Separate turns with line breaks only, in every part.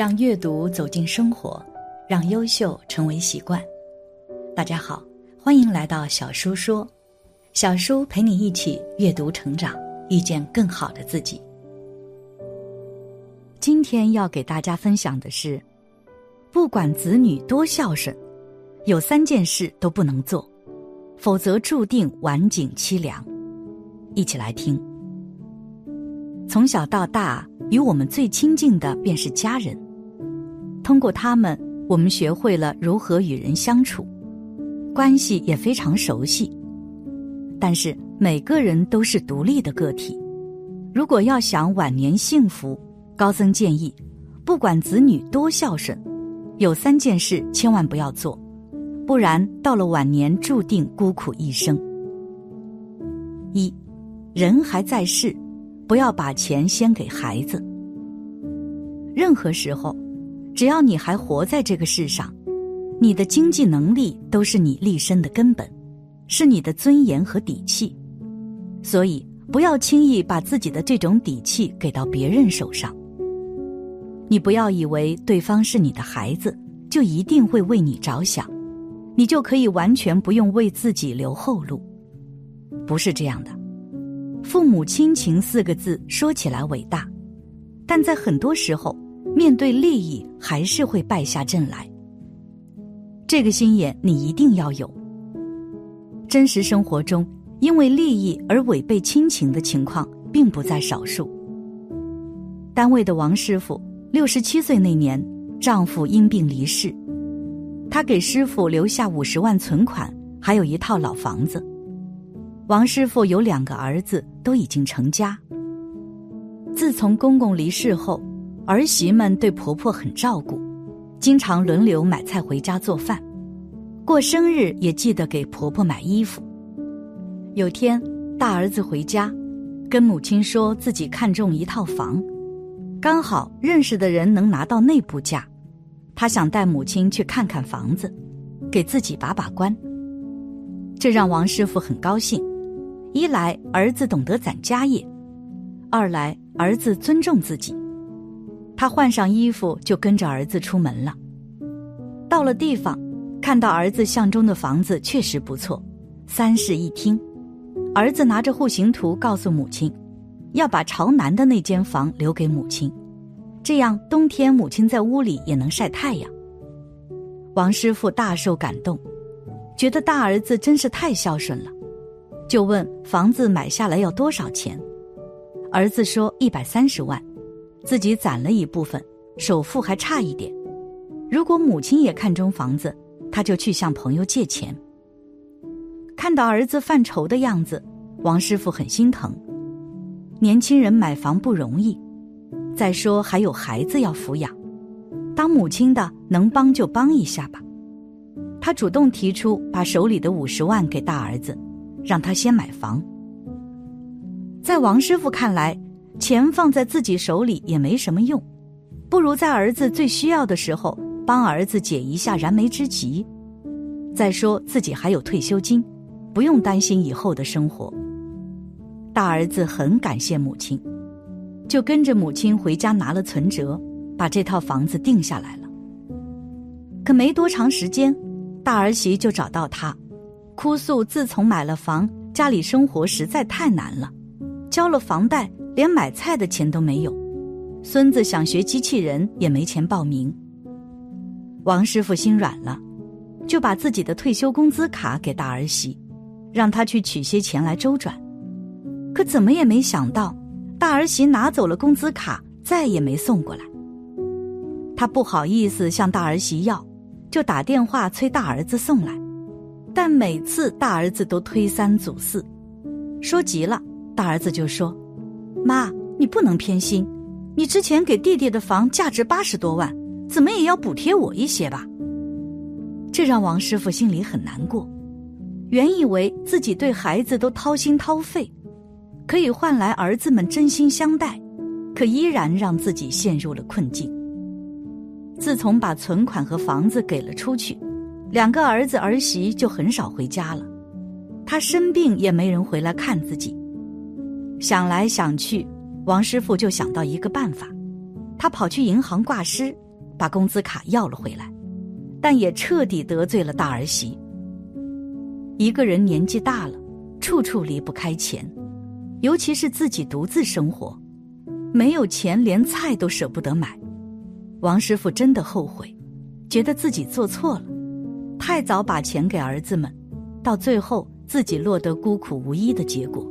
让阅读走进生活，让优秀成为习惯。大家好，欢迎来到小叔说，小叔陪你一起阅读成长，遇见更好的自己。今天要给大家分享的是，不管子女多孝顺，有三件事都不能做，否则注定晚景凄凉。一起来听。从小到大。与我们最亲近的便是家人，通过他们，我们学会了如何与人相处，关系也非常熟悉。但是每个人都是独立的个体，如果要想晚年幸福，高僧建议，不管子女多孝顺，有三件事千万不要做，不然到了晚年注定孤苦一生。一，人还在世。不要把钱先给孩子。任何时候，只要你还活在这个世上，你的经济能力都是你立身的根本，是你的尊严和底气。所以，不要轻易把自己的这种底气给到别人手上。你不要以为对方是你的孩子，就一定会为你着想，你就可以完全不用为自己留后路。不是这样的。父母亲情四个字说起来伟大，但在很多时候，面对利益还是会败下阵来。这个心眼你一定要有。真实生活中，因为利益而违背亲情的情况并不在少数。单位的王师傅六十七岁那年，丈夫因病离世，她给师傅留下五十万存款，还有一套老房子。王师傅有两个儿子，都已经成家。自从公公离世后，儿媳们对婆婆很照顾，经常轮流买菜回家做饭，过生日也记得给婆婆买衣服。有天，大儿子回家，跟母亲说自己看中一套房，刚好认识的人能拿到内部价，他想带母亲去看看房子，给自己把把关。这让王师傅很高兴。一来儿子懂得攒家业，二来儿子尊重自己。他换上衣服就跟着儿子出门了。到了地方，看到儿子相中的房子确实不错，三室一厅。儿子拿着户型图告诉母亲，要把朝南的那间房留给母亲，这样冬天母亲在屋里也能晒太阳。王师傅大受感动，觉得大儿子真是太孝顺了。就问房子买下来要多少钱，儿子说一百三十万，自己攒了一部分，首付还差一点。如果母亲也看中房子，他就去向朋友借钱。看到儿子犯愁的样子，王师傅很心疼。年轻人买房不容易，再说还有孩子要抚养，当母亲的能帮就帮一下吧。他主动提出把手里的五十万给大儿子。让他先买房。在王师傅看来，钱放在自己手里也没什么用，不如在儿子最需要的时候帮儿子解一下燃眉之急。再说自己还有退休金，不用担心以后的生活。大儿子很感谢母亲，就跟着母亲回家拿了存折，把这套房子定下来了。可没多长时间，大儿媳就找到他。哭诉：自从买了房，家里生活实在太难了，交了房贷，连买菜的钱都没有。孙子想学机器人，也没钱报名。王师傅心软了，就把自己的退休工资卡给大儿媳，让她去取些钱来周转。可怎么也没想到，大儿媳拿走了工资卡，再也没送过来。他不好意思向大儿媳要，就打电话催大儿子送来，但每次大儿子都推三阻四，说急了，大儿子就说：“妈，你不能偏心，你之前给弟弟的房价值八十多万，怎么也要补贴我一些吧。”这让王师傅心里很难过。原以为自己对孩子都掏心掏肺，可以换来儿子们真心相待，可依然让自己陷入了困境。自从把存款和房子给了出去，两个儿子儿媳就很少回家了。他生病也没人回来看自己。想来想去，王师傅就想到一个办法，他跑去银行挂失，把工资卡要了回来，但也彻底得罪了大儿媳。一个人年纪大了，处处离不开钱，尤其是自己独自生活，没有钱连菜都舍不得买。王师傅真的后悔，觉得自己做错了，太早把钱给儿子们，到最后自己落得孤苦无依的结果。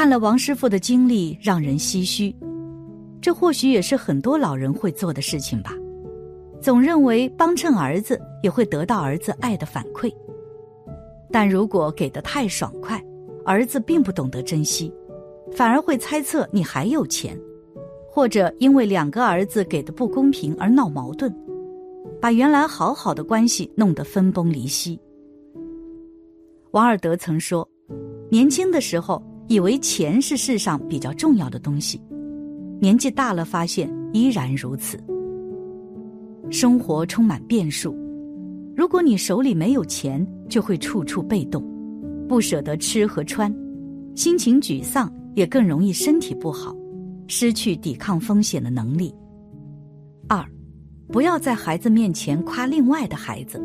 看了王师傅的经历，让人唏嘘。这或许也是很多老人会做的事情吧，总认为帮衬儿子也会得到儿子爱的反馈。但如果给的太爽快，儿子并不懂得珍惜，反而会猜测你还有钱，或者因为两个儿子给的不公平而闹矛盾，把原来好好的关系弄得分崩离析。王尔德曾说：“年轻的时候以为钱是世上比较重要的东西，年纪大了发现依然如此。生活充满变数。”如果你手里没有钱，就会处处被动，不舍得吃和穿，心情沮丧，也更容易身体不好，失去抵抗风险的能力。二，不要在孩子面前夸另外的孩子。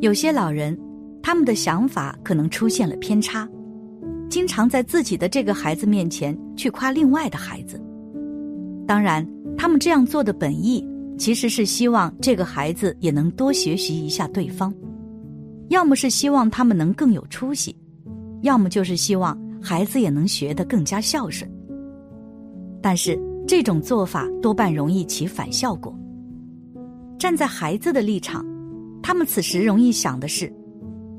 有些老人，他们的想法可能出现了偏差，经常在自己的这个孩子面前去夸另外的孩子。当然，他们这样做的本意。其实是希望这个孩子也能多学习一下对方，要么是希望他们能更有出息，要么就是希望孩子也能学得更加孝顺。但是这种做法多半容易起反效果。站在孩子的立场，他们此时容易想的是，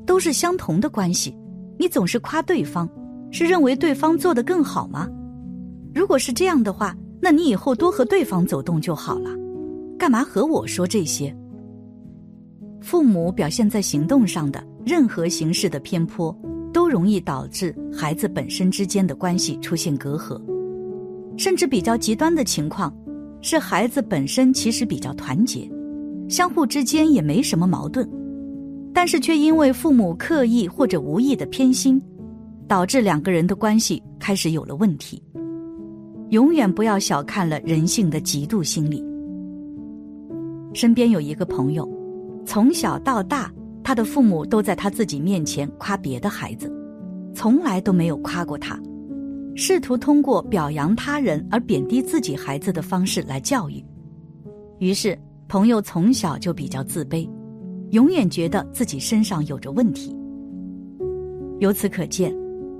都是相同的关系，你总是夸对方，是认为对方做得更好吗？如果是这样的话，那你以后多和对方走动就好了。干嘛和我说这些？父母表现在行动上的任何形式的偏颇，都容易导致孩子本身之间的关系出现隔阂，甚至比较极端的情况，是孩子本身其实比较团结，相互之间也没什么矛盾，但是却因为父母刻意或者无意的偏心，导致两个人的关系开始有了问题。永远不要小看了人性的嫉妒心理。身边有一个朋友，从小到大，他的父母都在他自己面前夸别的孩子，从来都没有夸过他，试图通过表扬他人而贬低自己孩子的方式来教育。于是，朋友从小就比较自卑，永远觉得自己身上有着问题。由此可见，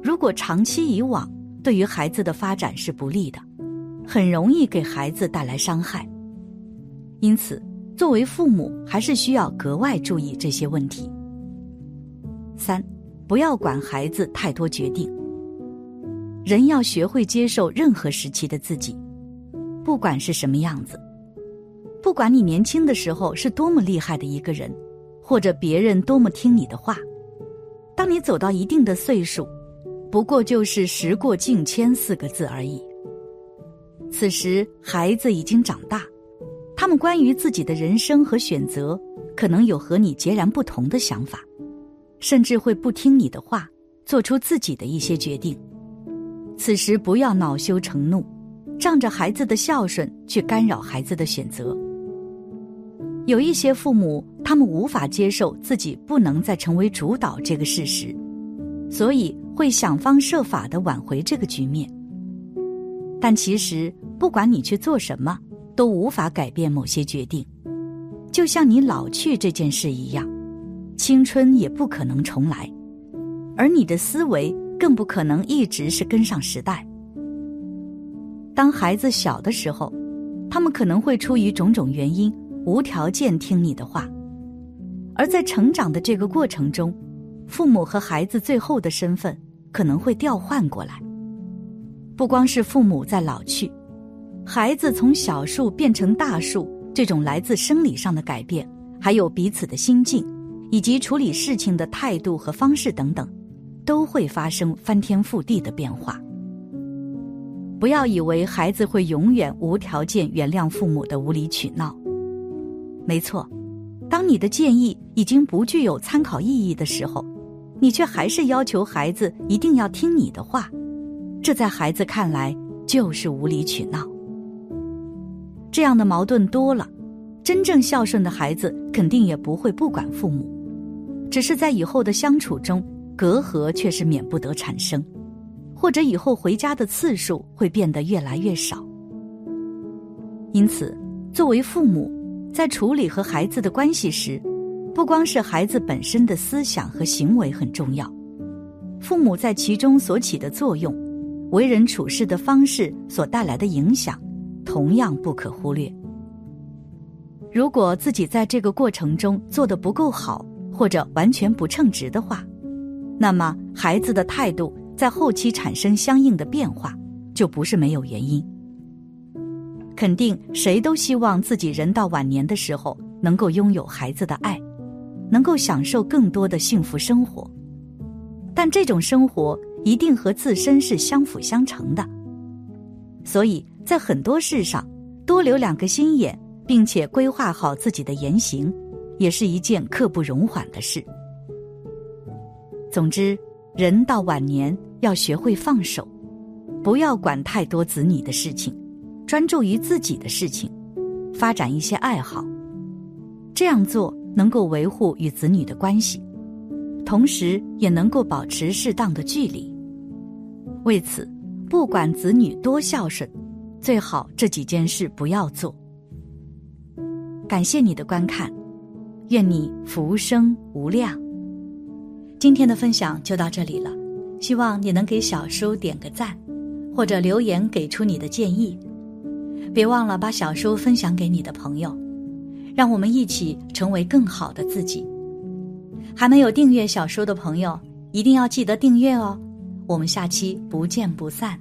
如果长期以往，对于孩子的发展是不利的，很容易给孩子带来伤害。因此。作为父母，还是需要格外注意这些问题。三，不要管孩子太多决定。人要学会接受任何时期的自己，不管是什么样子。不管你年轻的时候是多么厉害的一个人，或者别人多么听你的话，当你走到一定的岁数，不过就是“时过境迁”四个字而已。此时，孩子已经长大。他们关于自己的人生和选择，可能有和你截然不同的想法，甚至会不听你的话，做出自己的一些决定。此时不要恼羞成怒，仗着孩子的孝顺去干扰孩子的选择。有一些父母，他们无法接受自己不能再成为主导这个事实，所以会想方设法的挽回这个局面。但其实，不管你去做什么。都无法改变某些决定，就像你老去这件事一样，青春也不可能重来，而你的思维更不可能一直是跟上时代。当孩子小的时候，他们可能会出于种种原因，无条件听你的话。而在成长的这个过程中，父母和孩子最后的身份可能会调换过来。不光是父母在老去，孩子从小树变成大树，这种来自生理上的改变，还有彼此的心境，以及处理事情的态度和方式等等，都会发生翻天覆地的变化。不要以为孩子会永远无条件原谅父母的无理取闹。没错，当你的建议已经不具有参考意义的时候，你却还是要求孩子一定要听你的话，这在孩子看来就是无理取闹。这样的矛盾多了，真正孝顺的孩子肯定也不会不管父母，只是在以后的相处中，隔阂却是免不得产生。或者以后回家的次数会变得越来越少。因此，作为父母，在处理和孩子的关系时，不光是孩子本身的思想和行为很重要，父母在其中所起的作用，为人处事的方式所带来的影响，同样不可忽略。如果自己在这个过程中做的不够好，或者完全不称职的话，那么孩子的态度。在后期产生相应的变化，就不是没有原因。肯定谁都希望自己人到晚年的时候能够拥有孩子的爱，能够享受更多的幸福生活。但这种生活一定和自身是相辅相成的，所以在很多事上多留两个心眼，并且规划好自己的言行，也是一件刻不容缓的事。总之，人到晚年。要学会放手，不要管太多子女的事情，专注于自己的事情，发展一些爱好。这样做能够维护与子女的关系，同时也能够保持适当的距离。为此，不管子女多孝顺，最好这几件事不要做。感谢你的观看，愿你福生无量。今天的分享就到这里了。希望你能给小叔点个赞，或者留言给出你的建议。别忘了把小叔分享给你的朋友，让我们一起成为更好的自己。还没有订阅小说的朋友，一定要记得订阅哦。我们下期不见不散。